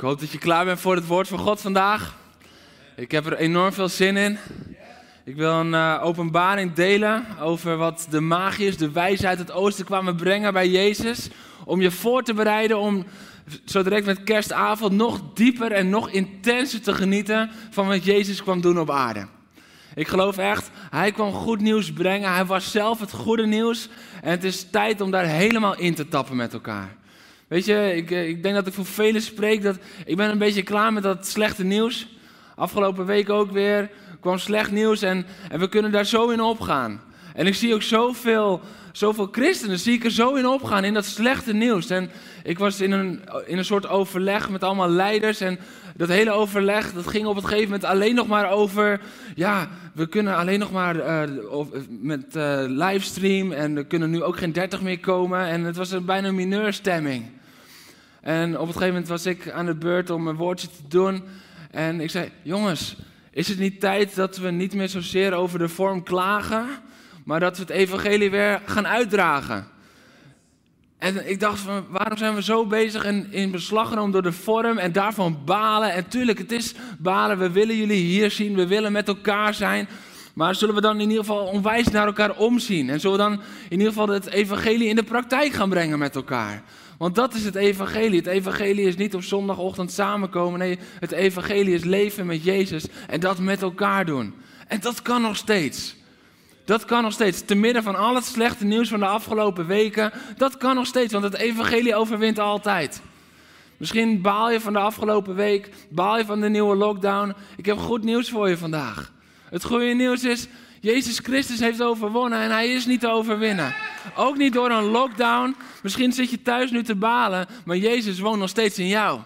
Ik hoop dat je klaar bent voor het woord van God vandaag. Ik heb er enorm veel zin in. Ik wil een uh, openbaring delen over wat de magiërs, de wijzen uit het oosten kwamen brengen bij Jezus. Om je voor te bereiden om zo direct met kerstavond nog dieper en nog intenser te genieten van wat Jezus kwam doen op aarde. Ik geloof echt, hij kwam goed nieuws brengen. Hij was zelf het goede nieuws. En het is tijd om daar helemaal in te tappen met elkaar. Weet je, ik, eh, ik denk dat ik voor velen spreek dat ik ben een beetje klaar met dat slechte nieuws. Afgelopen week ook weer kwam slecht nieuws en, en we kunnen daar zo in opgaan. En ik zie ook zoveel, zoveel christenen, zie ik er zo in opgaan, in dat slechte nieuws. En ik was in een, in een soort overleg met allemaal leiders en dat hele overleg, dat ging op het gegeven moment alleen nog maar over, ja, we kunnen alleen nog maar uh, met uh, livestream en er kunnen nu ook geen 30 meer komen. En het was een bijna mineurstemming. En op het gegeven moment was ik aan de beurt om een woordje te doen. En ik zei: Jongens, is het niet tijd dat we niet meer zozeer over de vorm klagen, maar dat we het evangelie weer gaan uitdragen? En ik dacht: van, waarom zijn we zo bezig in beslag genomen door de vorm en daarvan balen? En tuurlijk, het is balen. We willen jullie hier zien, we willen met elkaar zijn. Maar zullen we dan in ieder geval onwijs naar elkaar omzien? En zullen we dan in ieder geval het evangelie in de praktijk gaan brengen met elkaar? Want dat is het evangelie. Het evangelie is niet op zondagochtend samenkomen. Nee, het evangelie is leven met Jezus en dat met elkaar doen. En dat kan nog steeds. Dat kan nog steeds. Te midden van al het slechte nieuws van de afgelopen weken. Dat kan nog steeds, want het evangelie overwint altijd. Misschien baal je van de afgelopen week. Baal je van de nieuwe lockdown. Ik heb goed nieuws voor je vandaag. Het goede nieuws is, Jezus Christus heeft overwonnen en hij is niet te overwinnen. Ook niet door een lockdown. Misschien zit je thuis nu te balen, maar Jezus woont nog steeds in jou.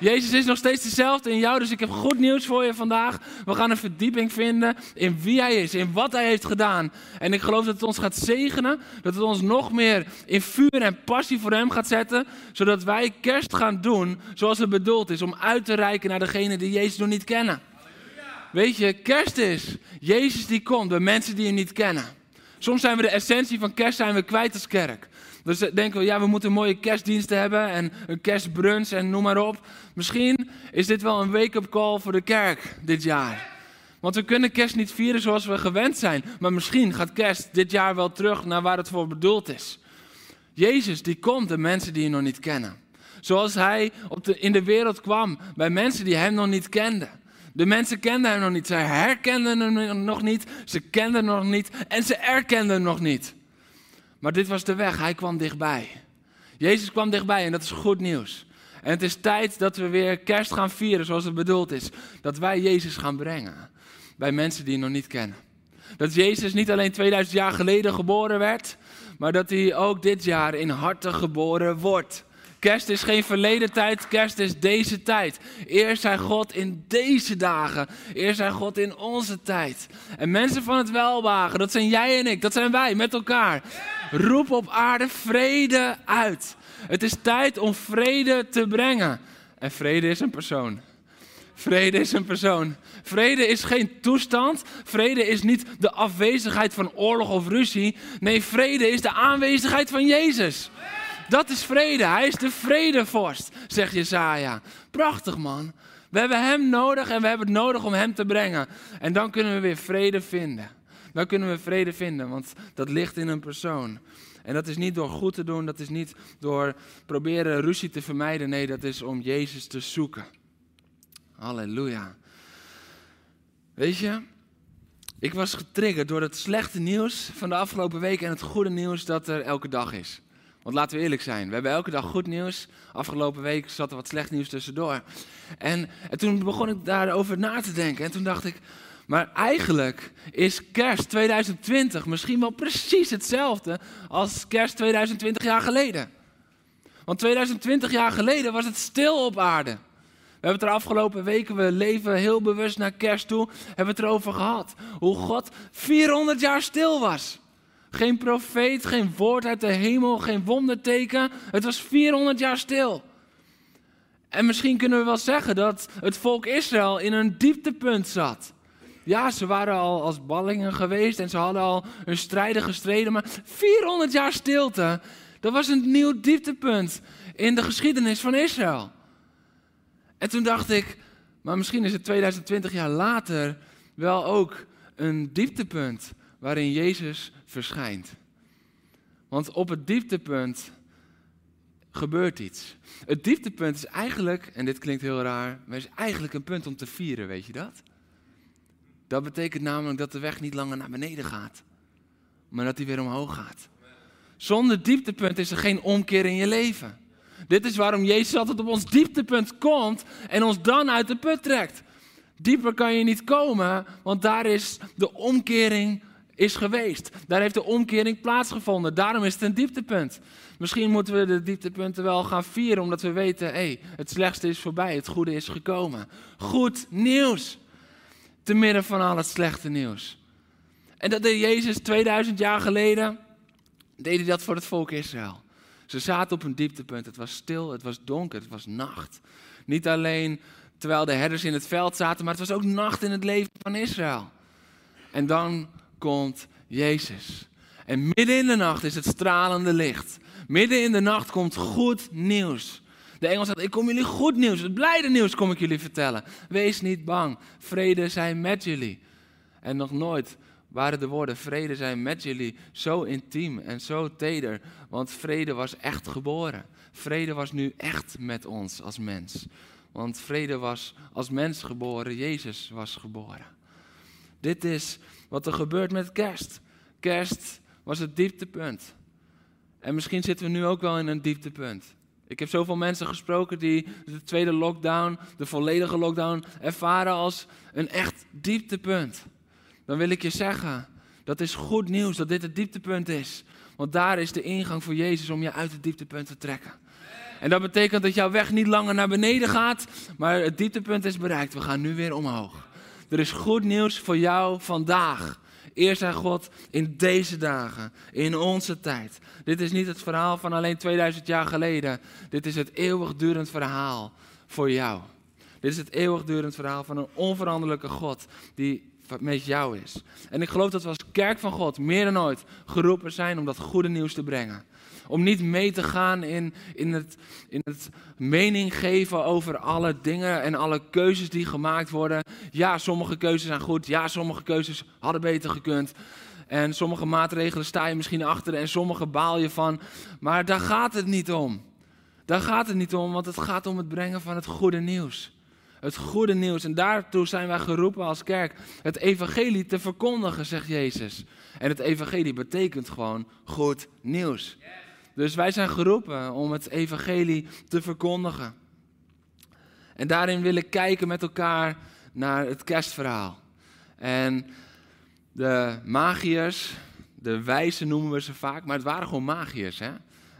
Jezus is nog steeds dezelfde in jou, dus ik heb goed nieuws voor je vandaag. We gaan een verdieping vinden in wie hij is, in wat hij heeft gedaan. En ik geloof dat het ons gaat zegenen, dat het ons nog meer in vuur en passie voor hem gaat zetten, zodat wij kerst gaan doen zoals het bedoeld is, om uit te reiken naar degenen die Jezus nog niet kennen. Weet je, kerst is Jezus die komt bij mensen die hem niet kennen. Soms zijn we de essentie van kerst zijn we kwijt als kerk. Dus denken we, ja, we moeten mooie kerstdiensten hebben en een kerstbrunch en noem maar op. Misschien is dit wel een wake-up call voor de kerk dit jaar. Want we kunnen kerst niet vieren zoals we gewend zijn. Maar misschien gaat kerst dit jaar wel terug naar waar het voor bedoeld is. Jezus die komt de mensen die je nog niet kennen. Zoals hij op in de wereld kwam bij mensen die hem nog niet kenden. De mensen kenden hem nog niet. Ze herkenden hem nog niet. Ze kenden hem nog niet. En ze erkenden hem nog niet. Maar dit was de weg. Hij kwam dichtbij. Jezus kwam dichtbij en dat is goed nieuws. En het is tijd dat we weer kerst gaan vieren zoals het bedoeld is. Dat wij Jezus gaan brengen bij mensen die hem nog niet kennen. Dat Jezus niet alleen 2000 jaar geleden geboren werd, maar dat hij ook dit jaar in harten geboren wordt. Kerst is geen verleden tijd, kerst is deze tijd. Eerst zijn God in deze dagen. Eerst zijn God in onze tijd. En mensen van het welwagen, dat zijn jij en ik, dat zijn wij met elkaar. Roep op aarde vrede uit. Het is tijd om vrede te brengen. En vrede is een persoon. Vrede is een persoon. Vrede is geen toestand. Vrede is niet de afwezigheid van oorlog of ruzie. Nee, vrede is de aanwezigheid van Jezus. Dat is vrede. Hij is de vredevorst, zegt Jesaja. Prachtig man. We hebben hem nodig en we hebben het nodig om hem te brengen. En dan kunnen we weer vrede vinden. Dan kunnen we vrede vinden, want dat ligt in een persoon. En dat is niet door goed te doen, dat is niet door proberen ruzie te vermijden. Nee, dat is om Jezus te zoeken. Halleluja. Weet je, ik was getriggerd door het slechte nieuws van de afgelopen week en het goede nieuws dat er elke dag is. Want laten we eerlijk zijn, we hebben elke dag goed nieuws. Afgelopen week zat er wat slecht nieuws tussendoor. En, en toen begon ik daarover na te denken. En toen dacht ik, maar eigenlijk is kerst 2020 misschien wel precies hetzelfde als kerst 2020 jaar geleden. Want 2020 jaar geleden was het stil op aarde. We We hebben het er afgelopen weken, we leven heel bewust naar kerst toe, hebben we het erover gehad. Hoe God 400 jaar stil was. Geen profeet, geen woord uit de hemel, geen wonderteken. Het was 400 jaar stil. En misschien kunnen we wel zeggen dat het volk Israël in een dieptepunt zat. Ja, ze waren al als ballingen geweest en ze hadden al hun strijden gestreden, maar 400 jaar stilte, dat was een nieuw dieptepunt in de geschiedenis van Israël. En toen dacht ik, maar misschien is het 2020 jaar later wel ook een dieptepunt waarin Jezus verschijnt. Want op het dieptepunt gebeurt iets. Het dieptepunt is eigenlijk, en dit klinkt heel raar, maar is eigenlijk een punt om te vieren, weet je dat? Dat betekent namelijk dat de weg niet langer naar beneden gaat, maar dat hij weer omhoog gaat. Zonder dieptepunt is er geen omkeer in je leven. Dit is waarom Jezus altijd op ons dieptepunt komt en ons dan uit de put trekt. Dieper kan je niet komen, want daar is de omkering is geweest. Daar heeft de omkering plaatsgevonden. Daarom is het een dieptepunt. Misschien moeten we de dieptepunten wel gaan vieren, omdat we weten, hé, hey, het slechtste is voorbij, het goede is gekomen. Goed nieuws. Te midden van al het slechte nieuws. En dat deed Jezus 2000 jaar geleden, deed hij dat voor het volk Israël. Ze zaten op een dieptepunt. Het was stil, het was donker, het was nacht. Niet alleen terwijl de herders in het veld zaten, maar het was ook nacht in het leven van Israël. En dan komt Jezus. En midden in de nacht is het stralende licht. Midden in de nacht komt goed nieuws. De engel zegt, ik kom jullie goed nieuws, het blijde nieuws kom ik jullie vertellen. Wees niet bang, vrede zijn met jullie. En nog nooit waren de woorden vrede zijn met jullie zo intiem en zo teder. Want vrede was echt geboren. Vrede was nu echt met ons als mens. Want vrede was als mens geboren, Jezus was geboren. Dit is wat er gebeurt met kerst. Kerst was het dieptepunt. En misschien zitten we nu ook wel in een dieptepunt. Ik heb zoveel mensen gesproken die de tweede lockdown, de volledige lockdown, ervaren als een echt dieptepunt. Dan wil ik je zeggen, dat is goed nieuws dat dit het dieptepunt is. Want daar is de ingang voor Jezus om je uit het dieptepunt te trekken. En dat betekent dat jouw weg niet langer naar beneden gaat, maar het dieptepunt is bereikt. We gaan nu weer omhoog. Er is goed nieuws voor jou vandaag. Eerst aan God in deze dagen, in onze tijd. Dit is niet het verhaal van alleen 2000 jaar geleden. Dit is het eeuwigdurend verhaal voor jou. Dit is het eeuwigdurend verhaal van een onveranderlijke God die met jou is. En ik geloof dat we als kerk van God meer dan ooit geroepen zijn om dat goede nieuws te brengen. Om niet mee te gaan in, in, het, in het mening geven over alle dingen en alle keuzes die gemaakt worden. Ja, sommige keuzes zijn goed. Ja, sommige keuzes hadden beter gekund. En sommige maatregelen sta je misschien achter en sommige baal je van. Maar daar gaat het niet om. Daar gaat het niet om, want het gaat om het brengen van het goede nieuws. Het goede nieuws. En daartoe zijn wij geroepen als kerk. Het evangelie te verkondigen, zegt Jezus. En het evangelie betekent gewoon goed nieuws. Dus wij zijn geroepen om het evangelie te verkondigen. En daarin wil ik kijken met elkaar naar het kerstverhaal. En de magiërs, de wijzen noemen we ze vaak, maar het waren gewoon magiërs. Hè?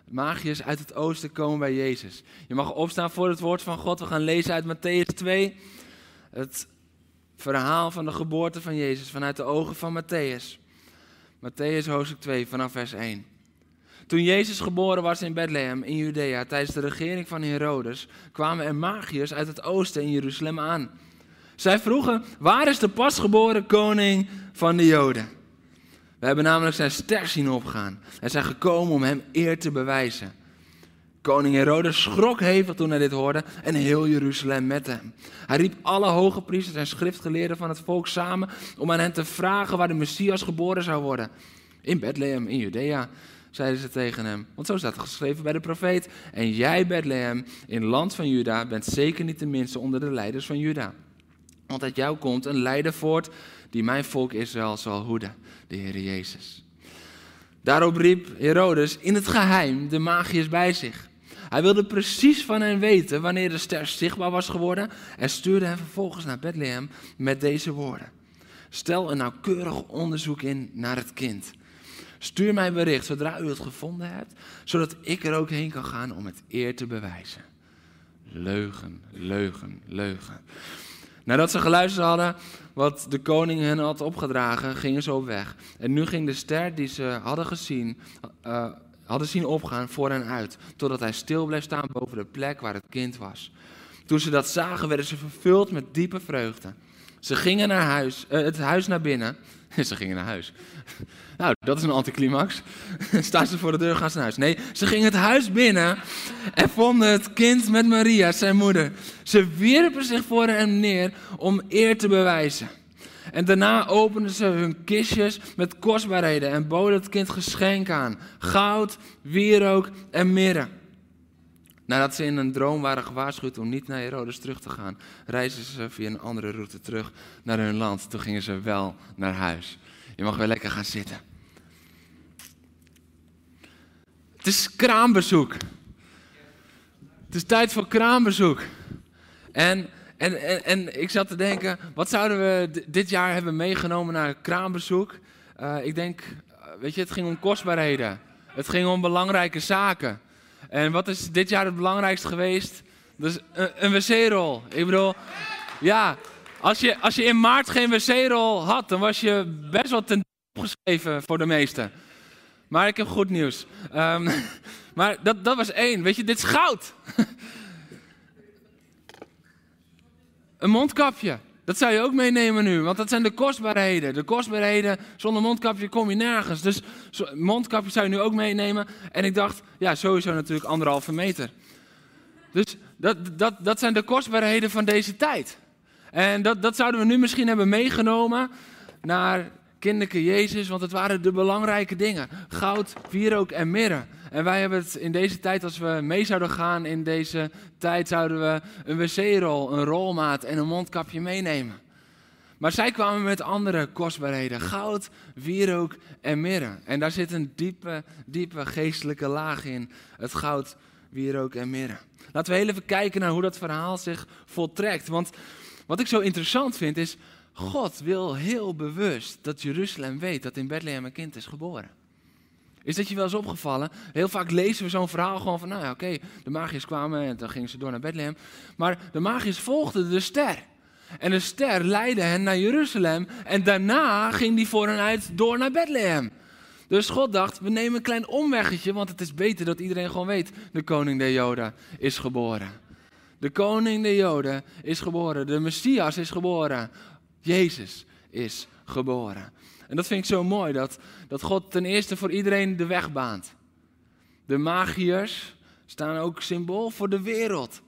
Magiërs uit het oosten komen bij Jezus. Je mag opstaan voor het woord van God. We gaan lezen uit Matthäus 2. Het verhaal van de geboorte van Jezus vanuit de ogen van Matthäus. Matthäus hoofdstuk 2 vanaf vers 1. Toen Jezus geboren was in Bethlehem in Judea tijdens de regering van Herodes, kwamen er magiërs uit het oosten in Jeruzalem aan. Zij vroegen: Waar is de pasgeboren koning van de Joden? We hebben namelijk zijn ster zien opgaan en zijn gekomen om hem eer te bewijzen. Koning Herodes schrok hevig toen hij dit hoorde en heel Jeruzalem met hem. Hij riep alle hoge priesters en schriftgeleerden van het volk samen om aan hen te vragen waar de Messias geboren zou worden. In Bethlehem, in Judea, zeiden ze tegen hem. Want zo staat het geschreven bij de profeet. En jij, Bethlehem, in land van Juda, bent zeker niet de minste onder de leiders van Juda. Want uit jou komt een leider voort die mijn volk Israël zal hoeden, de Heer Jezus. Daarop riep Herodes in het geheim de magiërs bij zich. Hij wilde precies van hen weten wanneer de ster zichtbaar was geworden en stuurde hen vervolgens naar Bethlehem met deze woorden. Stel een nauwkeurig onderzoek in naar het kind. Stuur mij bericht zodra u het gevonden hebt, zodat ik er ook heen kan gaan om het eer te bewijzen. Leugen, leugen, leugen. Nadat ze geluisterd hadden wat de koning hen had opgedragen, gingen ze op weg. En nu ging de ster die ze hadden gezien, uh, hadden zien opgaan voor hen uit, totdat hij stil bleef staan boven de plek waar het kind was. Toen ze dat zagen, werden ze vervuld met diepe vreugde. Ze gingen naar huis, uh, het huis naar binnen. ze gingen naar huis. nou, dat is een anticlimax. Staan ze voor de deur, gaan ze naar huis. Nee, ze gingen het huis binnen en vonden het kind met Maria, zijn moeder. Ze wierpen zich voor hem neer om eer te bewijzen. En daarna openden ze hun kistjes met kostbaarheden en boden het kind geschenk aan: goud, wierook en mirre. Nadat ze in een droom waren gewaarschuwd om niet naar Herodes terug te gaan, reisden ze via een andere route terug naar hun land. Toen gingen ze wel naar huis. Je mag weer lekker gaan zitten. Het is kraambezoek. Het is tijd voor kraambezoek. En, en, en, en ik zat te denken, wat zouden we dit jaar hebben meegenomen naar kraambezoek? Uh, ik denk, weet je, het ging om kostbaarheden. Het ging om belangrijke zaken. En wat is dit jaar het belangrijkste geweest? Dus een, een wc-rol. Ik bedoel, ja, als je, als je in maart geen wc-rol had, dan was je best wel ten opgeschreven voor de meesten. Maar ik heb goed nieuws. Um, maar dat, dat was één. Weet je, dit is goud. een mondkapje. Dat zou je ook meenemen nu, want dat zijn de kostbaarheden. De kostbaarheden, zonder mondkapje kom je nergens. Dus mondkapje zou je nu ook meenemen. En ik dacht, ja, sowieso natuurlijk anderhalve meter. Dus dat, dat, dat zijn de kostbaarheden van deze tijd. En dat, dat zouden we nu misschien hebben meegenomen naar kinderke Jezus, want het waren de belangrijke dingen. Goud, wierook en mirre. En wij hebben het in deze tijd, als we mee zouden gaan in deze tijd, zouden we een wc-rol, een rolmaat en een mondkapje meenemen. Maar zij kwamen met andere kostbaarheden. Goud, wierook en mirre. En daar zit een diepe, diepe geestelijke laag in. Het goud, wierook en mirre. Laten we heel even kijken naar hoe dat verhaal zich voltrekt. Want wat ik zo interessant vind is, God wil heel bewust dat Jeruzalem weet dat in Bethlehem een kind is geboren. Is dat je wel eens opgevallen? Heel vaak lezen we zo'n verhaal gewoon van, nou ja, oké, de magiërs kwamen en dan gingen ze door naar Bethlehem. Maar de magiërs volgden de ster. En de ster leidde hen naar Jeruzalem en daarna ging die voor hen uit door naar Bethlehem. Dus God dacht, we nemen een klein omweggetje, want het is beter dat iedereen gewoon weet, de koning der Joden is geboren. De koning der Joden is geboren, de Messias is geboren. Jezus is geboren. En dat vind ik zo mooi, dat, dat God ten eerste voor iedereen de weg baant. De magiërs staan ook symbool voor de wereld.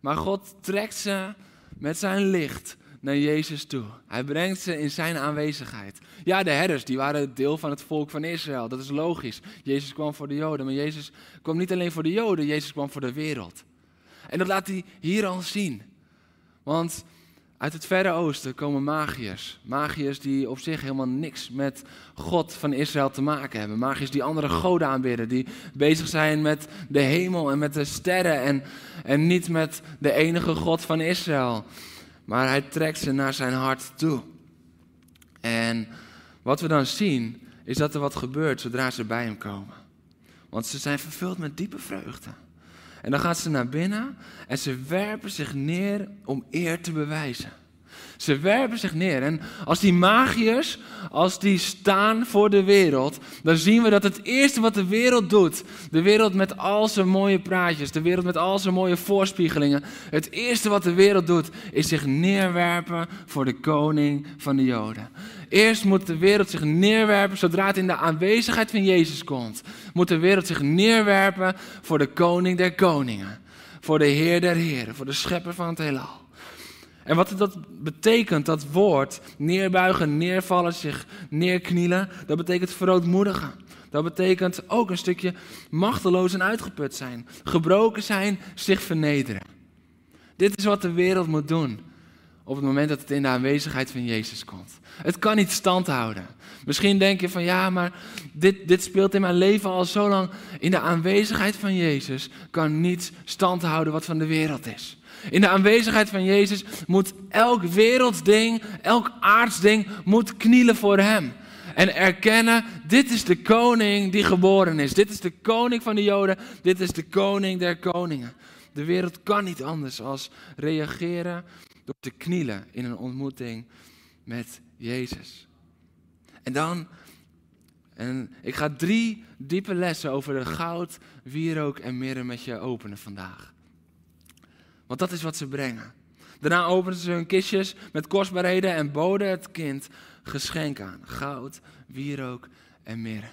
Maar God trekt ze met zijn licht naar Jezus toe. Hij brengt ze in zijn aanwezigheid. Ja, de herders, die waren deel van het volk van Israël. Dat is logisch. Jezus kwam voor de Joden, maar Jezus kwam niet alleen voor de Joden, Jezus kwam voor de wereld. En dat laat hij hier al zien. Want uit het Verre Oosten komen magiërs. Magiërs die op zich helemaal niks met God van Israël te maken hebben. Magiërs die andere goden aanbidden. Die bezig zijn met de hemel en met de sterren. En, en niet met de enige God van Israël. Maar hij trekt ze naar zijn hart toe. En wat we dan zien, is dat er wat gebeurt zodra ze bij hem komen. Want ze zijn vervuld met diepe vreugde. En dan gaan ze naar binnen en ze werpen zich neer om eer te bewijzen. Ze werpen zich neer. En als die magiërs, als die staan voor de wereld, dan zien we dat het eerste wat de wereld doet, de wereld met al zijn mooie praatjes, de wereld met al zijn mooie voorspiegelingen, het eerste wat de wereld doet, is zich neerwerpen voor de koning van de Joden. Eerst moet de wereld zich neerwerpen zodra het in de aanwezigheid van Jezus komt. Moet de wereld zich neerwerpen voor de koning der koningen. Voor de Heer der heren, voor de schepper van het heelal. En wat dat betekent, dat woord, neerbuigen, neervallen, zich neerknielen, dat betekent verootmoedigen. Dat betekent ook een stukje machteloos en uitgeput zijn. Gebroken zijn, zich vernederen. Dit is wat de wereld moet doen op het moment dat het in de aanwezigheid van Jezus komt. Het kan niet stand houden. Misschien denk je van ja, maar dit, dit speelt in mijn leven al zo lang. In de aanwezigheid van Jezus kan niets stand houden wat van de wereld is. In de aanwezigheid van Jezus moet elk wereldsding, elk aardsding, moet knielen voor Hem. En erkennen, dit is de koning die geboren is. Dit is de koning van de Joden. Dit is de koning der koningen. De wereld kan niet anders als reageren door te knielen in een ontmoeting met Jezus. En dan, en ik ga drie diepe lessen over de goud, wierook en mirre met je openen vandaag. Want dat is wat ze brengen. Daarna openden ze hun kistjes met kostbaarheden en boden het kind geschenk aan. Goud, wierook en mirre.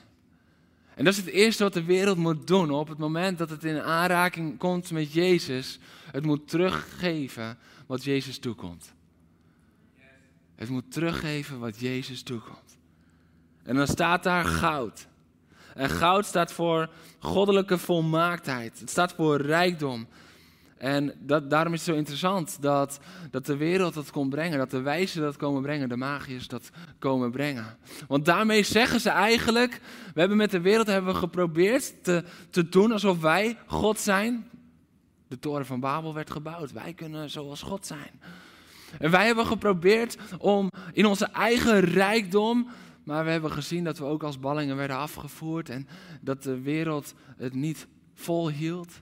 En dat is het eerste wat de wereld moet doen op het moment dat het in aanraking komt met Jezus. Het moet teruggeven wat Jezus toekomt. Het moet teruggeven wat Jezus toekomt. En dan staat daar goud. En goud staat voor goddelijke volmaaktheid. Het staat voor rijkdom. En dat, daarom is het zo interessant dat, dat de wereld dat kon brengen, dat de wijzen dat komen brengen, de magiërs dat komen brengen. Want daarmee zeggen ze eigenlijk, we hebben met de wereld hebben we geprobeerd te, te doen alsof wij God zijn. De toren van Babel werd gebouwd, wij kunnen zoals God zijn. En wij hebben geprobeerd om in onze eigen rijkdom, maar we hebben gezien dat we ook als ballingen werden afgevoerd en dat de wereld het niet volhield.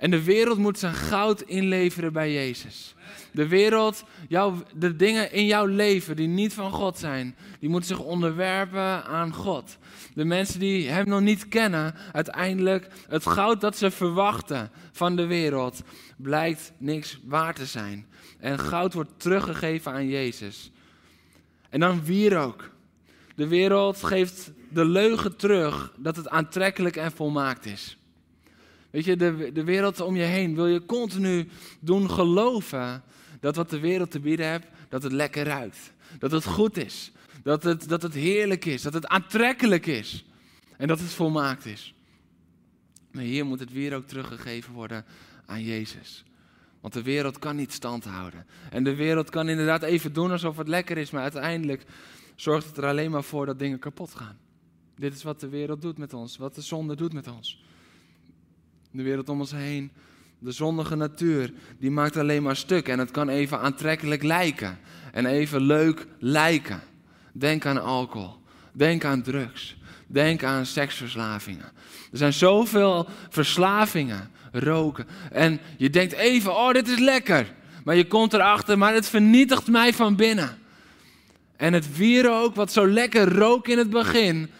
En de wereld moet zijn goud inleveren bij Jezus. De wereld, de dingen in jouw leven die niet van God zijn, die moeten zich onderwerpen aan God. De mensen die Hem nog niet kennen, uiteindelijk het goud dat ze verwachten van de wereld, blijkt niks waard te zijn. En goud wordt teruggegeven aan Jezus. En dan wierook. De wereld geeft de leugen terug dat het aantrekkelijk en volmaakt is. Weet je, de, de wereld om je heen wil je continu doen geloven dat wat de wereld te bieden heeft, dat het lekker ruikt. Dat het goed is. Dat het, dat het heerlijk is. Dat het aantrekkelijk is. En dat het volmaakt is. Maar hier moet het weer ook teruggegeven worden aan Jezus. Want de wereld kan niet stand houden. En de wereld kan inderdaad even doen alsof het lekker is, maar uiteindelijk zorgt het er alleen maar voor dat dingen kapot gaan. Dit is wat de wereld doet met ons, wat de zonde doet met ons de wereld om ons heen. De zondige natuur, die maakt alleen maar stuk. En het kan even aantrekkelijk lijken. En even leuk lijken. Denk aan alcohol. Denk aan drugs. Denk aan seksverslavingen. Er zijn zoveel verslavingen. Roken. En je denkt even, oh dit is lekker. Maar je komt erachter, maar het vernietigt mij van binnen. En het wierook, wat zo lekker rook in het begin,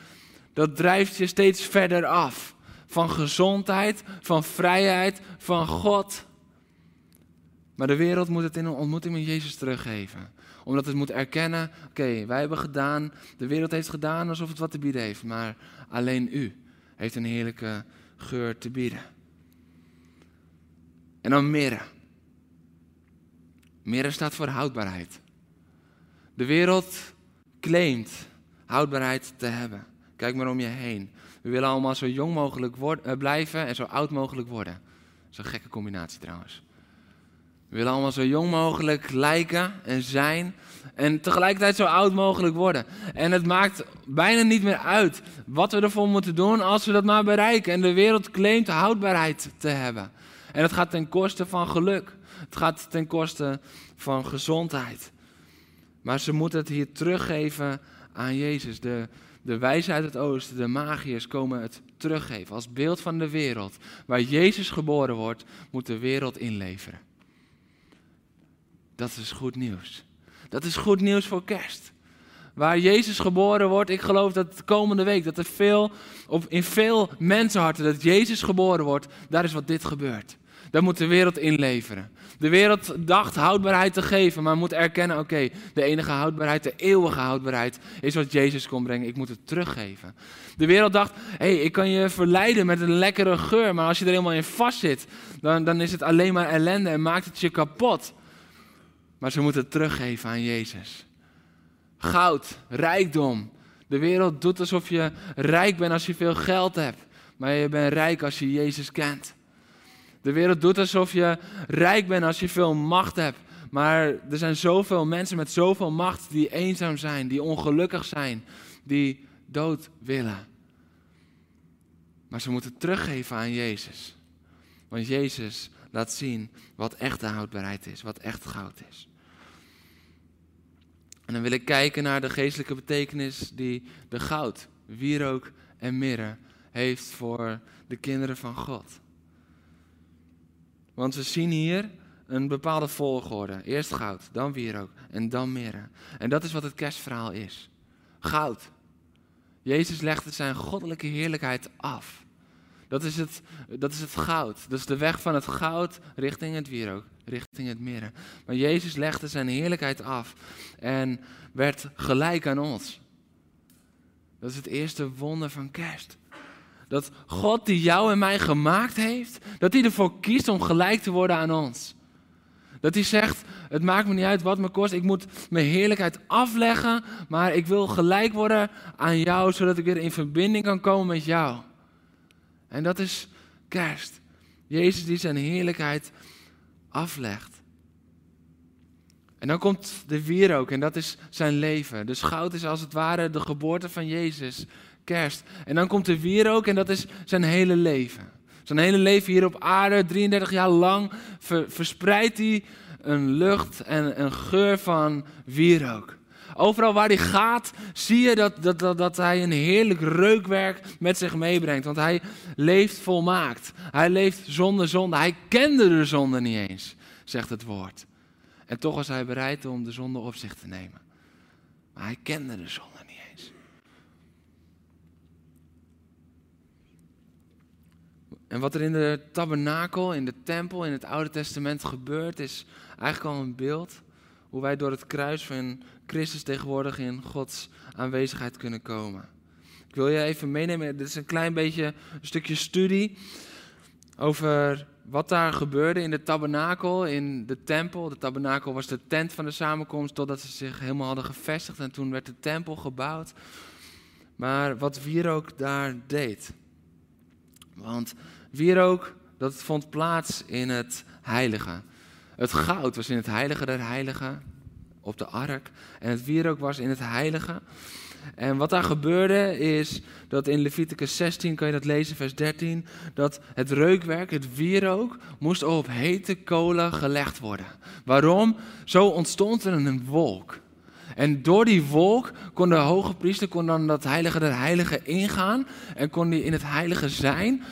dat drijft je steeds verder af van gezondheid, van vrijheid, van God. Maar de wereld moet het in een ontmoeting met Jezus teruggeven. Omdat het moet erkennen, oké, wij hebben gedaan, de wereld heeft gedaan alsof het wat te bieden heeft. Maar alleen u heeft een heerlijke geur te bieden. En dan mirre. Mirre staat voor houdbaarheid. De wereld claimt houdbaarheid te hebben. Kijk maar om je heen. We willen allemaal zo jong mogelijk worden, uh, blijven en zo oud mogelijk worden. Een gekke combinatie trouwens. We willen allemaal zo jong mogelijk lijken en zijn. En tegelijkertijd zo oud mogelijk worden. En het maakt bijna niet meer uit wat we ervoor moeten doen als we dat maar bereiken. En de wereld claimt houdbaarheid te hebben. En het gaat ten koste van geluk. Het gaat ten koste van gezondheid. Maar ze moeten het hier teruggeven aan Jezus. De, de wijzen uit het oosten, de magiërs, komen het teruggeven als beeld van de wereld. Waar Jezus geboren wordt, moet de wereld inleveren. Dat is goed nieuws. Dat is goed nieuws voor kerst. Waar Jezus geboren wordt, ik geloof dat de komende week, dat er veel, in veel mensenharten, dat Jezus geboren wordt, daar is wat dit gebeurt. Daar moet de wereld inleveren. De wereld dacht houdbaarheid te geven, maar moet erkennen: oké, de enige houdbaarheid, de eeuwige houdbaarheid, is wat Jezus kon brengen. Ik moet het teruggeven. De wereld dacht: hé, hey, ik kan je verleiden met een lekkere geur, maar als je er helemaal in vast zit, dan, dan is het alleen maar ellende en maakt het je kapot. Maar ze moeten het teruggeven aan Jezus. Goud, rijkdom. De wereld doet alsof je rijk bent als je veel geld hebt, maar je bent rijk als je Jezus kent. De wereld doet alsof je rijk bent als je veel macht hebt. Maar er zijn zoveel mensen met zoveel macht die eenzaam zijn, die ongelukkig zijn, die dood willen. Maar ze moeten teruggeven aan Jezus. Want Jezus laat zien wat echte houdbaarheid is, wat echt goud is. En dan wil ik kijken naar de geestelijke betekenis die de goud, wierook en mirre heeft voor de kinderen van God. Want we zien hier een bepaalde volgorde. Eerst goud, dan wierook en dan mirre. En dat is wat het kerstverhaal is. Goud. Jezus legde zijn goddelijke heerlijkheid af. Dat is, het, dat is het goud. Dat is de weg van het goud richting het wierook, richting het mirre. Maar Jezus legde zijn heerlijkheid af en werd gelijk aan ons. Dat is het eerste wonder van kerst. Dat God die jou en mij gemaakt heeft, dat hij ervoor kiest om gelijk te worden aan ons. Dat hij zegt, het maakt me niet uit wat me kost, ik moet mijn heerlijkheid afleggen, maar ik wil gelijk worden aan jou, zodat ik weer in verbinding kan komen met jou. En dat is kerst. Jezus die zijn heerlijkheid aflegt. En dan komt de wierook en dat is zijn leven. Dus goud is als het ware de geboorte van Jezus, En dan komt de wierook en dat is zijn hele leven. Zijn hele leven hier op aarde, 33 jaar lang, verspreidt hij een lucht en een geur van wierook. Overal waar hij gaat, zie je dat, dat, dat, dat hij een heerlijk reukwerk met zich meebrengt. Want hij leeft volmaakt. Hij leeft zonder zonde. Hij kende de zonde niet eens, zegt het woord. En toch was hij bereid om de zonde op zich te nemen. Maar hij kende de zonde niet eens. En wat er in de tabernakel, in de tempel, in het Oude Testament gebeurt, is eigenlijk al een beeld hoe wij door het kruis van Christus tegenwoordig in Gods aanwezigheid kunnen komen. Ik wil je even meenemen, dit is een klein beetje een stukje studie over wat daar gebeurde in de tabernakel, in de tempel. De tabernakel was de tent van de samenkomst totdat ze zich helemaal hadden gevestigd en toen werd de tempel gebouwd. Maar wat wierook daar deed. Want wierook, dat vond plaats in het heilige. Het goud was in het heilige der heiligen, op de ark. En het wierook was in het heilige. En wat daar gebeurde is dat in Leviticus 16, kan je dat lezen, vers 13, dat het reukwerk, het wierook, moest op hete kolen gelegd worden. Waarom? Zo ontstond er een wolk. En door die wolk kon de hoge priester kon dan dat heilige der heiligen ingaan en kon hij in het heilige zijn.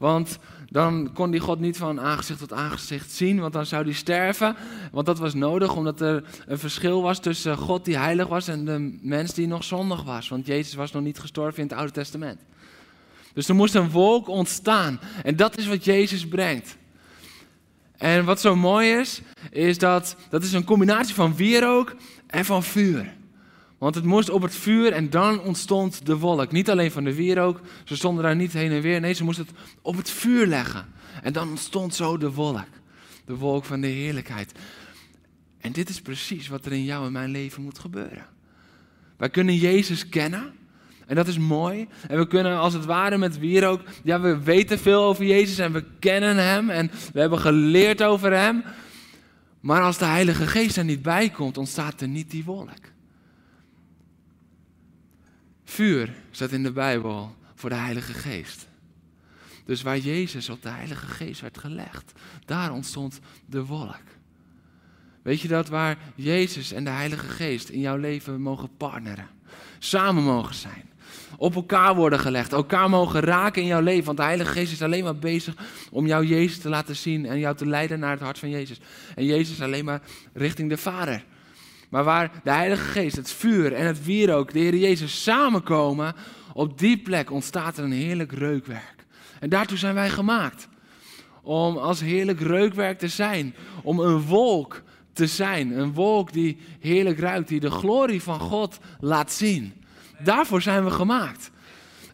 Want dan kon die God niet van aangezicht tot aangezicht zien, want dan zou hij sterven. Want dat was nodig, omdat er een verschil was tussen God die heilig was en de mens die nog zondig was. Want Jezus was nog niet gestorven in het Oude Testament. Dus er moest een wolk ontstaan. En dat is wat Jezus brengt. En wat zo mooi is, is dat dat is een combinatie van wierook en van vuur. Want het moest op het vuur en dan ontstond de wolk. Niet alleen van de wierook, ze stonden daar niet heen en weer. Nee, ze moesten het op het vuur leggen. En dan ontstond zo de wolk. De wolk van de heerlijkheid. En dit is precies wat er in jou en mijn leven moet gebeuren. Wij kunnen Jezus kennen. En dat is mooi. En we kunnen als het ware met wierook. Ja, we weten veel over Jezus en we kennen Hem. En we hebben geleerd over Hem. Maar als de Heilige Geest er niet bij komt, ontstaat er niet die wolk. Vuur staat in de Bijbel voor de Heilige Geest. Dus waar Jezus op de Heilige Geest werd gelegd, daar ontstond de wolk. Weet je dat waar Jezus en de Heilige Geest in jouw leven mogen partneren, samen mogen zijn, op elkaar worden gelegd, elkaar mogen raken in jouw leven, want de Heilige Geest is alleen maar bezig om jou Jezus te laten zien en jou te leiden naar het hart van Jezus. En Jezus alleen maar richting de Vader. Maar waar de Heilige Geest, het vuur en het wierook, de Heer Jezus samenkomen, op die plek ontstaat er een heerlijk reukwerk. En daartoe zijn wij gemaakt. Om als heerlijk reukwerk te zijn. Om een wolk te zijn. Een wolk die heerlijk ruikt, die de glorie van God laat zien. Daarvoor zijn we gemaakt.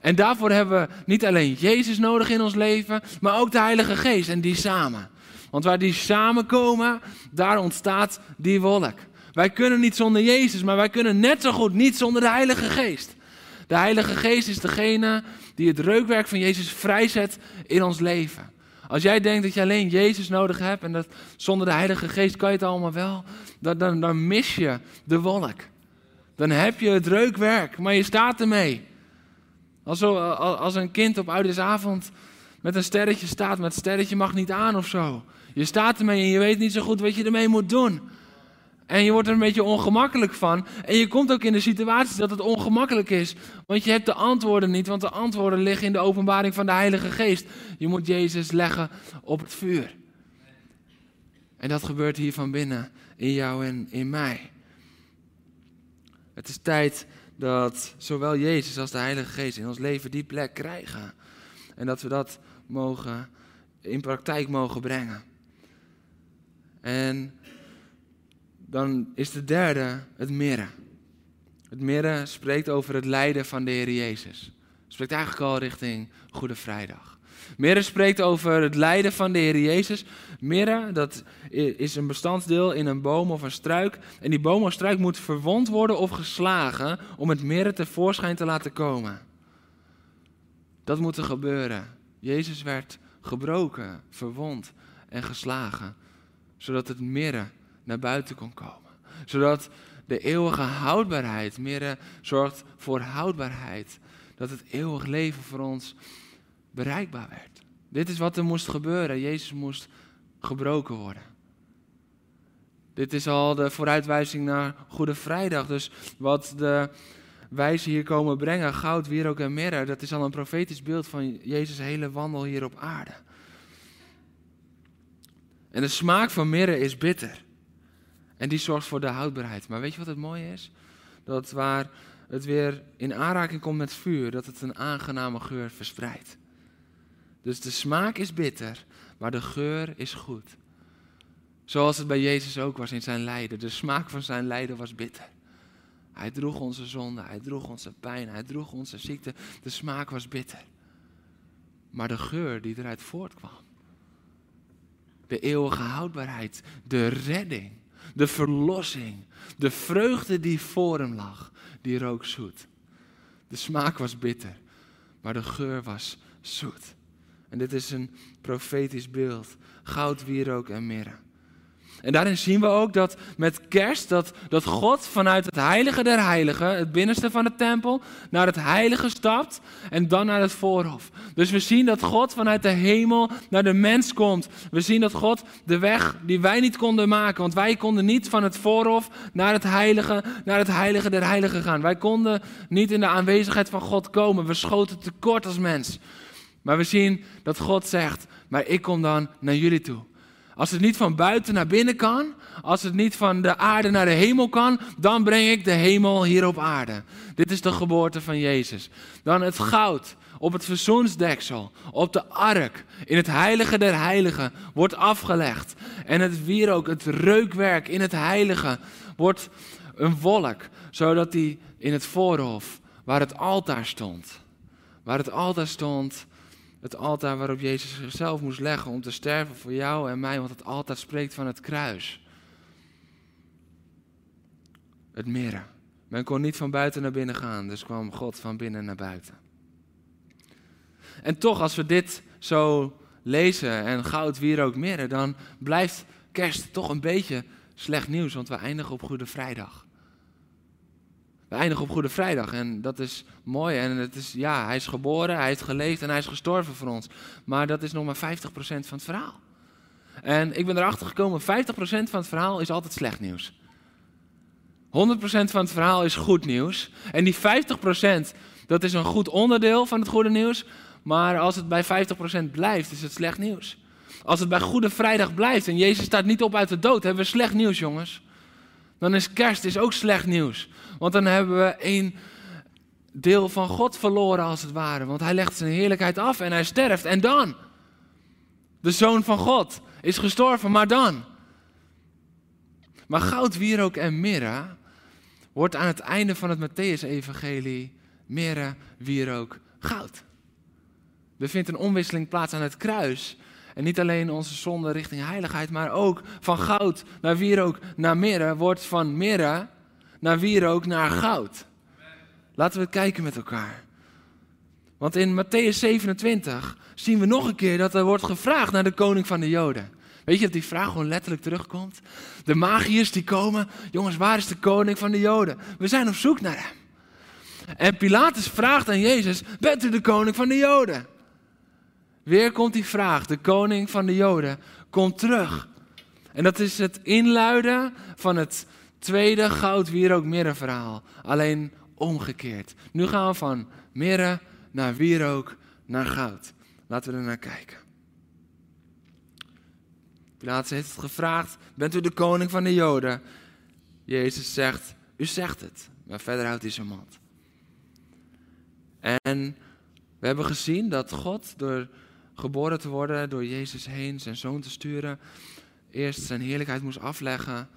En daarvoor hebben we niet alleen Jezus nodig in ons leven, maar ook de Heilige Geest en die samen. Want waar die samenkomen, daar ontstaat die wolk. Wij kunnen niet zonder Jezus, maar wij kunnen net zo goed niet zonder de Heilige Geest. De Heilige Geest is degene die het reukwerk van Jezus vrijzet in ons leven. Als jij denkt dat je alleen Jezus nodig hebt en dat zonder de Heilige Geest kan je het allemaal wel, dan, dan, dan mis je de wolk. Dan heb je het reukwerk, maar je staat ermee. Als, zo, als een kind op oudejaarsavond met een sterretje staat, met het sterretje mag niet aan of zo. Je staat ermee en je weet niet zo goed wat je ermee moet doen. En je wordt er een beetje ongemakkelijk van. En je komt ook in de situatie dat het ongemakkelijk is. Want je hebt de antwoorden niet, want de antwoorden liggen in de openbaring van de Heilige Geest. Je moet Jezus leggen op het vuur. En dat gebeurt hier van binnen, in jou en in mij. Het is tijd dat zowel Jezus als de Heilige Geest in ons leven die plek krijgen. En dat we dat mogen, in praktijk mogen brengen. En dan is de derde het mirren. Het mirren spreekt over het lijden van de Heer Jezus. Spreekt eigenlijk al richting Goede Vrijdag. Mirre spreekt over het lijden van de Heer Jezus. Mirre, dat is een bestanddeel in een boom of een struik. En die boom of struik moet verwond worden of geslagen om het mirre tevoorschijn te laten komen. Dat moet er gebeuren. Jezus werd gebroken, verwond en geslagen, zodat het mirre naar buiten kon komen. Zodat de eeuwige houdbaarheid, mirre zorgt voor houdbaarheid, dat het eeuwig leven voor ons bereikbaar werd. Dit is wat er moest gebeuren. Jezus moest gebroken worden. Dit is al de vooruitwijzing naar Goede Vrijdag. Dus wat de wijzen hier komen brengen, goud, wierook en mirre, dat is al een profetisch beeld van Jezus' hele wandel hier op aarde. En de smaak van mirre is bitter. En die zorgt voor de houdbaarheid. Maar weet je wat het mooie is? Dat waar het weer in aanraking komt met vuur, dat het een aangename geur verspreidt. Dus de smaak is bitter, maar de geur is goed. Zoals het bij Jezus ook was in zijn lijden. De smaak van zijn lijden was bitter. Hij droeg onze zonde, hij droeg onze pijn, hij droeg onze ziekte. De smaak was bitter. Maar de geur die eruit voortkwam, de eeuwige houdbaarheid, de redding, de verlossing, de vreugde die voor hem lag, die rook zoet. De smaak was bitter, maar de geur was zoet. En dit is een profetisch beeld. Goud, wierook en mirre. En daarin zien we ook dat met kerst, dat, dat God vanuit het heilige der heiligen, het binnenste van de tempel, naar het heilige stapt en dan naar het voorhof. Dus we zien dat God vanuit de hemel naar de mens komt. We zien dat God de weg die wij niet konden maken, want wij konden niet van het voorhof naar het heilige, naar het heilige der heiligen gaan. Wij konden niet in de aanwezigheid van God komen. We schoten tekort als mens. Maar we zien dat God zegt, maar ik kom dan naar jullie toe. Als het niet van buiten naar binnen kan, als het niet van de aarde naar de hemel kan, dan breng ik de hemel hier op aarde. Dit is de geboorte van Jezus. Dan het goud op het verzoensdeksel, op de ark, in het heilige der heiligen, wordt afgelegd. En het wierook, het reukwerk in het heilige, wordt een wolk, zodat die in het voorhof, waar het altaar stond, waar het altaar stond, het altaar waarop Jezus zichzelf moest leggen om te sterven voor jou en mij, want het altaar spreekt van het kruis. Het mirre. Men kon niet van buiten naar binnen gaan, dus kwam God van binnen naar buiten. En toch, als we dit zo lezen en goud, wierook, mirre, dan blijft kerst toch een beetje slecht nieuws, want we eindigen op Goede Vrijdag. We eindigen op Goede Vrijdag en dat is mooi. En het is, ja, hij is geboren, hij heeft geleefd en hij is gestorven voor ons. Maar dat is nog maar 50% van het verhaal. En ik ben erachter gekomen, 50% van het verhaal is altijd slecht nieuws. 100% van het verhaal is goed nieuws. En die 50%, dat is een goed onderdeel van het goede nieuws. Maar als het bij 50% blijft, is het slecht nieuws. Als het bij Goede Vrijdag blijft en Jezus staat niet op uit de dood, hebben we slecht nieuws, jongens. Dan is kerst is ook slecht nieuws. Want dan hebben we één deel van God verloren als het ware. Want hij legt zijn heerlijkheid af en hij sterft. En dan? De zoon van God is gestorven, maar dan? Maar goud, wierook en mirre wordt aan het einde van het Matthäus-evangelie mirre, wierook, goud. Er vindt een omwisseling plaats aan het kruis. En niet alleen onze zonde richting heiligheid, maar ook van goud naar wierook naar mirre wordt van mirre naar wierook naar goud. Laten we het kijken met elkaar. Want in Matthäus 27 zien we nog een keer dat er wordt gevraagd naar de koning van de Joden. Weet je dat die vraag gewoon letterlijk terugkomt? De magiërs die komen, jongens, waar is de koning van de Joden? We zijn op zoek naar hem. En Pilatus vraagt aan Jezus, bent u de koning van de Joden? Weer komt die vraag, de koning van de Joden komt terug. En dat is het inluiden van het tweede goud, wierook, mirre verhaal. Alleen omgekeerd. Nu gaan we van mirre naar wierook naar goud. Laten we er naar kijken. Pilatus heeft het gevraagd: Bent u de koning van de Joden? Jezus zegt: U zegt het. Maar verder houdt hij zijn mond. En we hebben gezien dat God door geboren te worden, door Jezus heen, zijn zoon te sturen, eerst zijn heerlijkheid moest afleggen,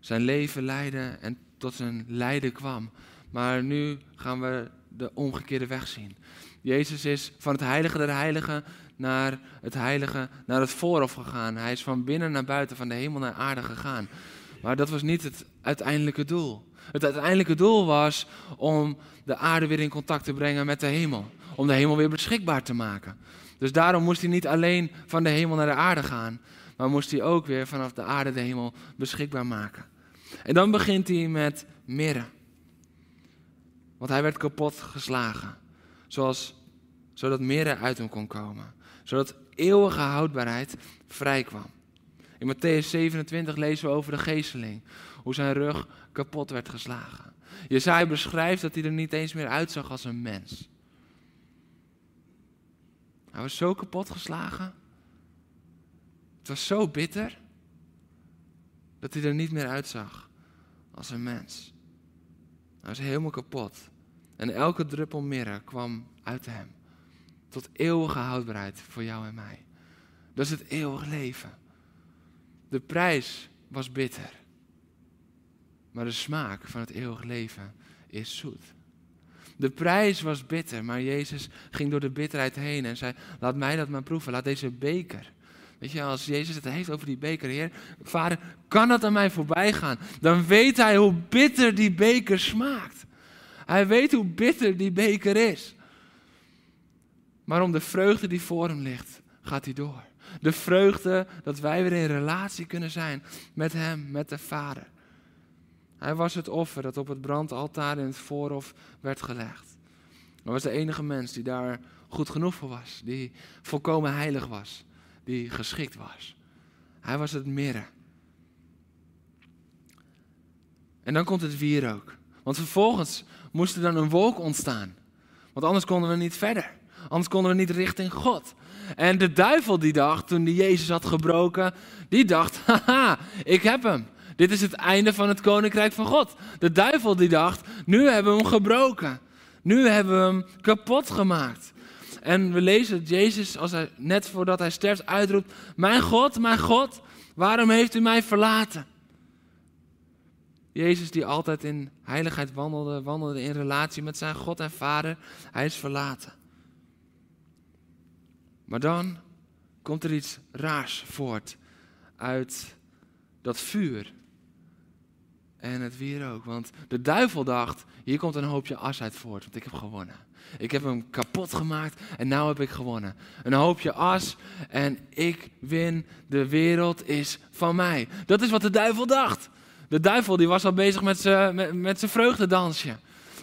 zijn leven leiden en tot zijn lijden kwam. Maar nu gaan we de omgekeerde weg zien. Jezus is van het heilige der heiligen naar het heilige, naar het voorhof gegaan. Hij is van binnen naar buiten, van de hemel naar aarde gegaan. Maar dat was niet het uiteindelijke doel. Het uiteindelijke doel was om de aarde weer in contact te brengen met de hemel. Om de hemel weer beschikbaar te maken. Dus daarom moest hij niet alleen van de hemel naar de aarde gaan, maar moest hij ook weer vanaf de aarde de hemel beschikbaar maken. En dan begint hij met mirre. Want hij werd kapot geslagen. Zoals, zodat mirre uit hem kon komen. Zodat eeuwige houdbaarheid vrij kwam. In Matthäus 27 lezen we over de geesteling. Hoe zijn rug kapot werd geslagen. Jezaja beschrijft dat hij er niet eens meer uitzag als een mens. Hij was zo kapot geslagen. Het was zo bitter. Dat hij er niet meer uitzag als een mens. Hij was helemaal kapot. En elke druppel mirre kwam uit hem. Tot eeuwige houdbaarheid voor jou en mij. Dat is het eeuwig leven. De prijs was bitter. Maar de smaak van het eeuwig leven is zoet. De prijs was bitter, maar Jezus ging door de bitterheid heen en zei: Laat mij dat maar proeven, laat deze beker. Weet je, als Jezus het heeft over die beker, Heer, Vader, kan dat aan mij voorbij gaan? Dan weet hij hoe bitter die beker smaakt. Hij weet hoe bitter die beker is. Maar om de vreugde die voor hem ligt, gaat hij door. De vreugde dat wij weer in relatie kunnen zijn met hem, met de Vader. Hij was het offer dat op het brandaltaar in het voorhof werd gelegd. Hij was de enige mens die daar goed genoeg voor was, die volkomen heilig was, die geschikt was. Hij was het mirre. En dan komt het wierook. Want vervolgens moest er dan een wolk ontstaan. Want anders konden we niet verder. Anders konden we niet richting God. En de duivel die dacht, toen die Jezus had gebroken, die dacht, haha, ik heb hem. Dit is het einde van het koninkrijk van God. De duivel die dacht, nu hebben we hem gebroken. Nu hebben we hem kapot gemaakt. En we lezen dat Jezus, als hij, net voordat hij sterft, uitroept: Mijn God, mijn God, waarom heeft u mij verlaten? Jezus, die altijd in heiligheid wandelde, wandelde in relatie met zijn God en Vader, hij is verlaten. Maar dan komt er iets raars voort uit dat vuur en het wierook. Want de duivel dacht, hier komt een hoopje as uit voort, want ik heb gewonnen. Ik heb hem kapot gemaakt en nu heb ik gewonnen. Een hoopje as en ik win, de wereld is van mij. Dat is wat de duivel dacht. De duivel die was al bezig met zijn met, met vreugdedansje.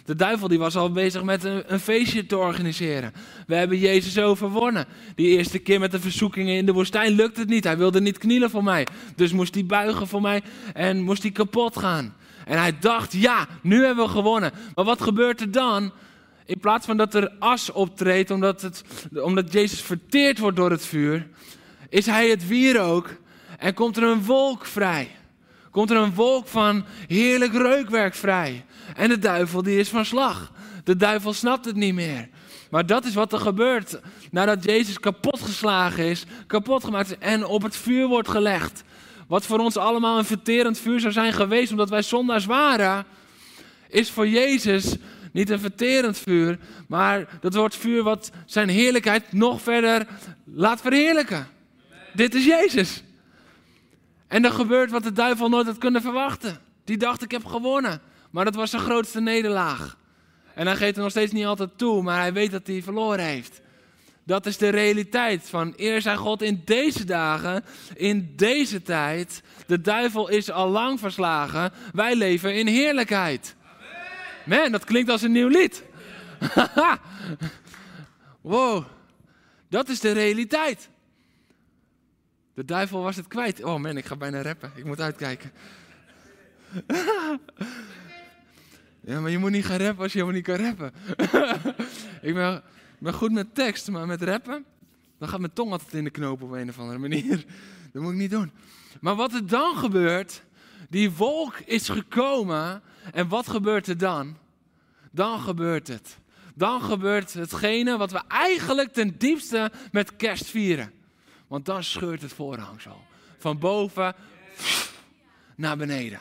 De duivel die was al bezig met een, een, feestje te organiseren. We hebben Jezus overwonnen. Die eerste keer met de verzoekingen in de woestijn lukte het niet. Hij wilde niet knielen voor mij. Dus moest hij buigen voor mij en moest hij kapot gaan. En hij dacht, ja, nu hebben we gewonnen. Maar wat gebeurt er dan? In plaats van dat er as optreedt, omdat, het, omdat Jezus verteerd wordt door het vuur, is hij het wierook en komt er een wolk vrij. Komt er een wolk van heerlijk reukwerk vrij. En de duivel die is van slag. De duivel snapt het niet meer. Maar dat is wat er gebeurt nadat Jezus kapotgeslagen is, kapot gemaakt is en op het vuur wordt gelegd. Wat voor ons allemaal een verterend vuur zou zijn geweest omdat wij zondaars waren, is voor Jezus niet een verterend vuur, maar dat wordt vuur wat zijn heerlijkheid nog verder laat verheerlijken. Dit is Jezus. En er gebeurt wat de duivel nooit had kunnen verwachten. Die dacht, ik heb gewonnen. Maar dat was zijn grootste nederlaag. En hij geeft er nog steeds niet altijd toe, maar hij weet dat hij verloren heeft. Dat is de realiteit van eer zijn God in deze dagen, in deze tijd. De duivel is al lang verslagen. Wij leven in heerlijkheid. Man, dat klinkt als een nieuw lied. wow, dat is de realiteit. De duivel was het kwijt. Oh man, ik ga bijna rappen. Ik moet uitkijken. ja, maar je moet niet gaan rappen als je helemaal niet kan rappen. ik ben, ben, goed met tekst, maar met rappen, dan gaat mijn tong altijd in de knoop op een of andere manier. Dat moet ik niet doen. Maar wat er dan gebeurt, die wolk is gekomen. En wat gebeurt er dan? Dan gebeurt het. Dan gebeurt hetgene wat we eigenlijk ten diepste met kerst vieren. Want dan scheurt het voorhangsel. Van boven naar beneden.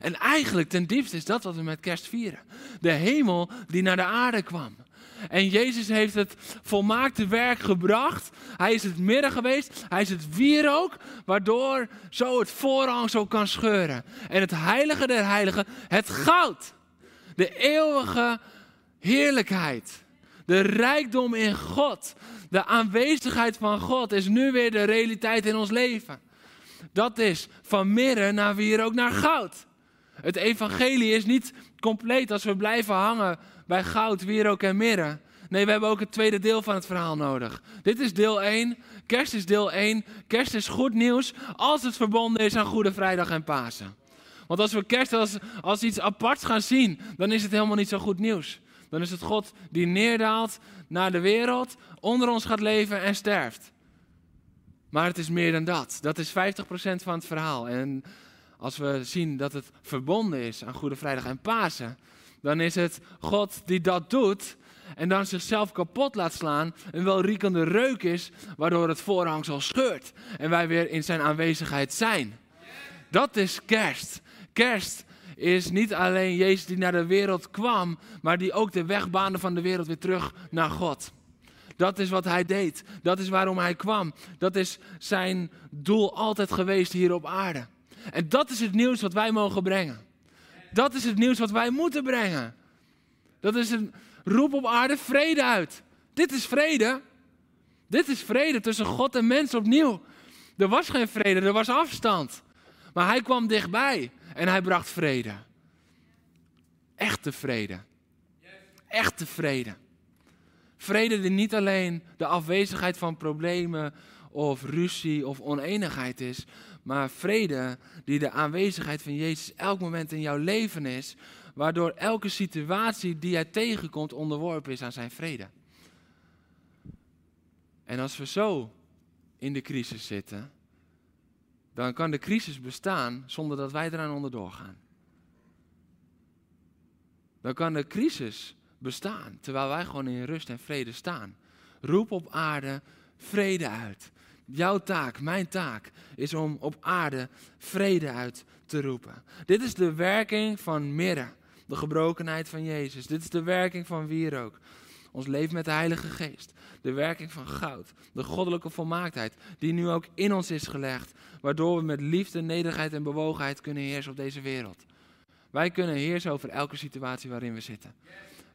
En eigenlijk ten diepste is dat wat we met kerst vieren. De hemel die naar de aarde kwam. En Jezus heeft het volmaakte werk gebracht. Hij is het midden geweest. Hij is het wierook, waardoor zo het voorhang zo kan scheuren. En het heilige der heiligen, het goud. De eeuwige heerlijkheid. De rijkdom in God. De aanwezigheid van God is nu weer de realiteit in ons leven. Dat is van mirre naar wierook naar goud. Het evangelie is niet compleet als we blijven hangen bij goud, wierook en mirre. Nee, we hebben ook het tweede deel van het verhaal nodig. Dit is deel 1. Kerst is deel 1. Kerst is goed nieuws als het verbonden is aan Goede Vrijdag en Pasen. Want als we kerst als, als iets aparts gaan zien, dan is het helemaal niet zo goed nieuws. Dan is het God die neerdaalt naar de wereld, onder ons gaat leven en sterft. Maar het is meer dan dat. Dat is 50% van het verhaal. En als we zien dat het verbonden is aan Goede Vrijdag en Pasen, dan is het God die dat doet en dan zichzelf kapot laat slaan, een welriekende reuk is, waardoor het voorhangsel scheurt en wij weer in zijn aanwezigheid zijn. Dat is kerst. Kerst is niet alleen Jezus die naar de wereld kwam, maar die ook de weg baande van de wereld weer terug naar God. Dat is wat hij deed. Dat is waarom hij kwam. Dat is zijn doel altijd geweest hier op aarde. En dat is het nieuws wat wij mogen brengen. Dat is het nieuws wat wij moeten brengen. Dat is een roep op aarde vrede uit. Dit is vrede. Dit is vrede tussen God en mens opnieuw. Er was geen vrede, er was afstand. Maar hij kwam dichtbij en hij bracht vrede. Echte vrede. Echte vrede. Vrede die niet alleen de afwezigheid van problemen of ruzie of oneenigheid is, maar vrede die de aanwezigheid van Jezus elk moment in jouw leven is, waardoor elke situatie die jij tegenkomt onderworpen is aan zijn vrede. En als we zo in de crisis zitten, dan kan de crisis bestaan zonder dat wij eraan onderdoor gaan. Dan kan de crisis bestaan terwijl wij gewoon in rust en vrede staan. Roep op aarde vrede uit. Jouw taak, mijn taak, is om op aarde vrede uit te roepen. Dit is de werking van mirre, de gebrokenheid van Jezus. Dit is de werking van wierook, ons leven met de Heilige Geest. De werking van goud, de goddelijke volmaaktheid, die nu ook in ons is gelegd, waardoor we met liefde, nederigheid en bewogenheid kunnen heersen op deze wereld. Wij kunnen heersen over elke situatie waarin we zitten.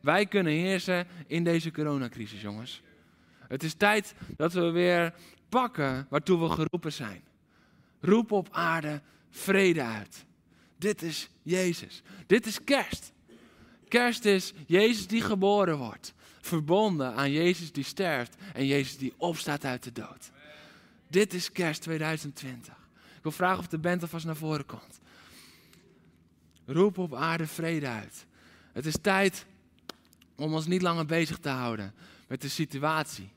Wij kunnen heersen in deze coronacrisis, jongens. Het is tijd dat we weer pakken waartoe we geroepen zijn. Roep op aarde vrede uit. Dit is Jezus. Dit is kerst. Kerst is Jezus die geboren wordt. Verbonden aan Jezus die sterft en Jezus die opstaat uit de dood. Dit is kerst 2020. Ik wil vragen of de band alvast naar voren komt. Roep op aarde vrede uit. Het is tijd om ons niet langer bezig te houden met de situatie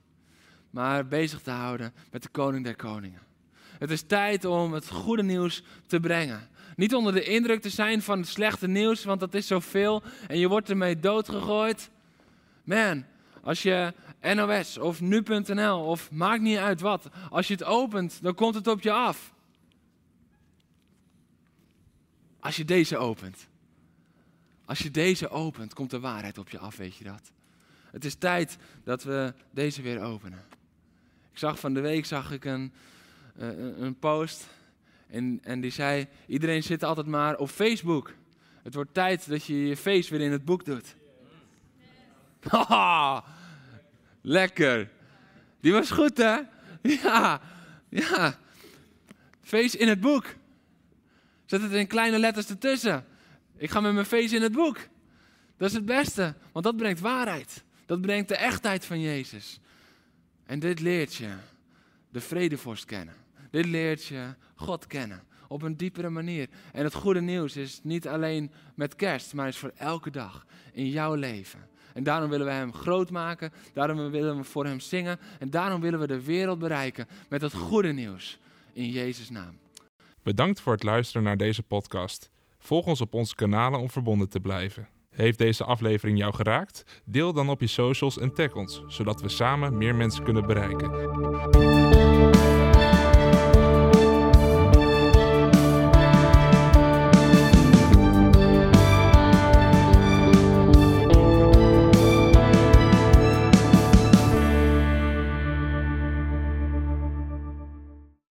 maar bezig te houden met de koning der koningen. Het is tijd om het goede nieuws te brengen. Niet onder de indruk te zijn van het slechte nieuws, want dat is zoveel en je wordt ermee doodgegooid. Man, als je NOS of nu.nl of maakt niet uit wat, als je het opent, dan komt het op je af. Als je deze opent. Als je deze opent, komt de waarheid op je af, weet je dat? Het is tijd dat we deze weer openen. Ik zag van de week zag ik een, uh, een post en, en die zei, iedereen zit altijd maar op Facebook. Het wordt tijd dat je je face weer in het boek doet. Haha, lekker. Die was goed hè? Ja, ja. Face in het boek. Zet het in kleine letters ertussen. Ik ga met mijn face in het boek. Dat is het beste, want dat brengt waarheid. Dat brengt de echtheid van Jezus. En dit leert je de vredevorst kennen. Dit leert je God kennen op een diepere manier. En het goede nieuws is niet alleen met kerst, maar is voor elke dag in jouw leven. En daarom willen we Hem groot maken, daarom willen we voor Hem zingen en daarom willen we de wereld bereiken met het goede nieuws In Jezus' naam. Bedankt voor het luisteren naar deze podcast. Volg ons op onze kanalen om verbonden te blijven. Heeft deze aflevering jou geraakt? Deel dan op je socials en tag ons, zodat we samen meer mensen kunnen bereiken.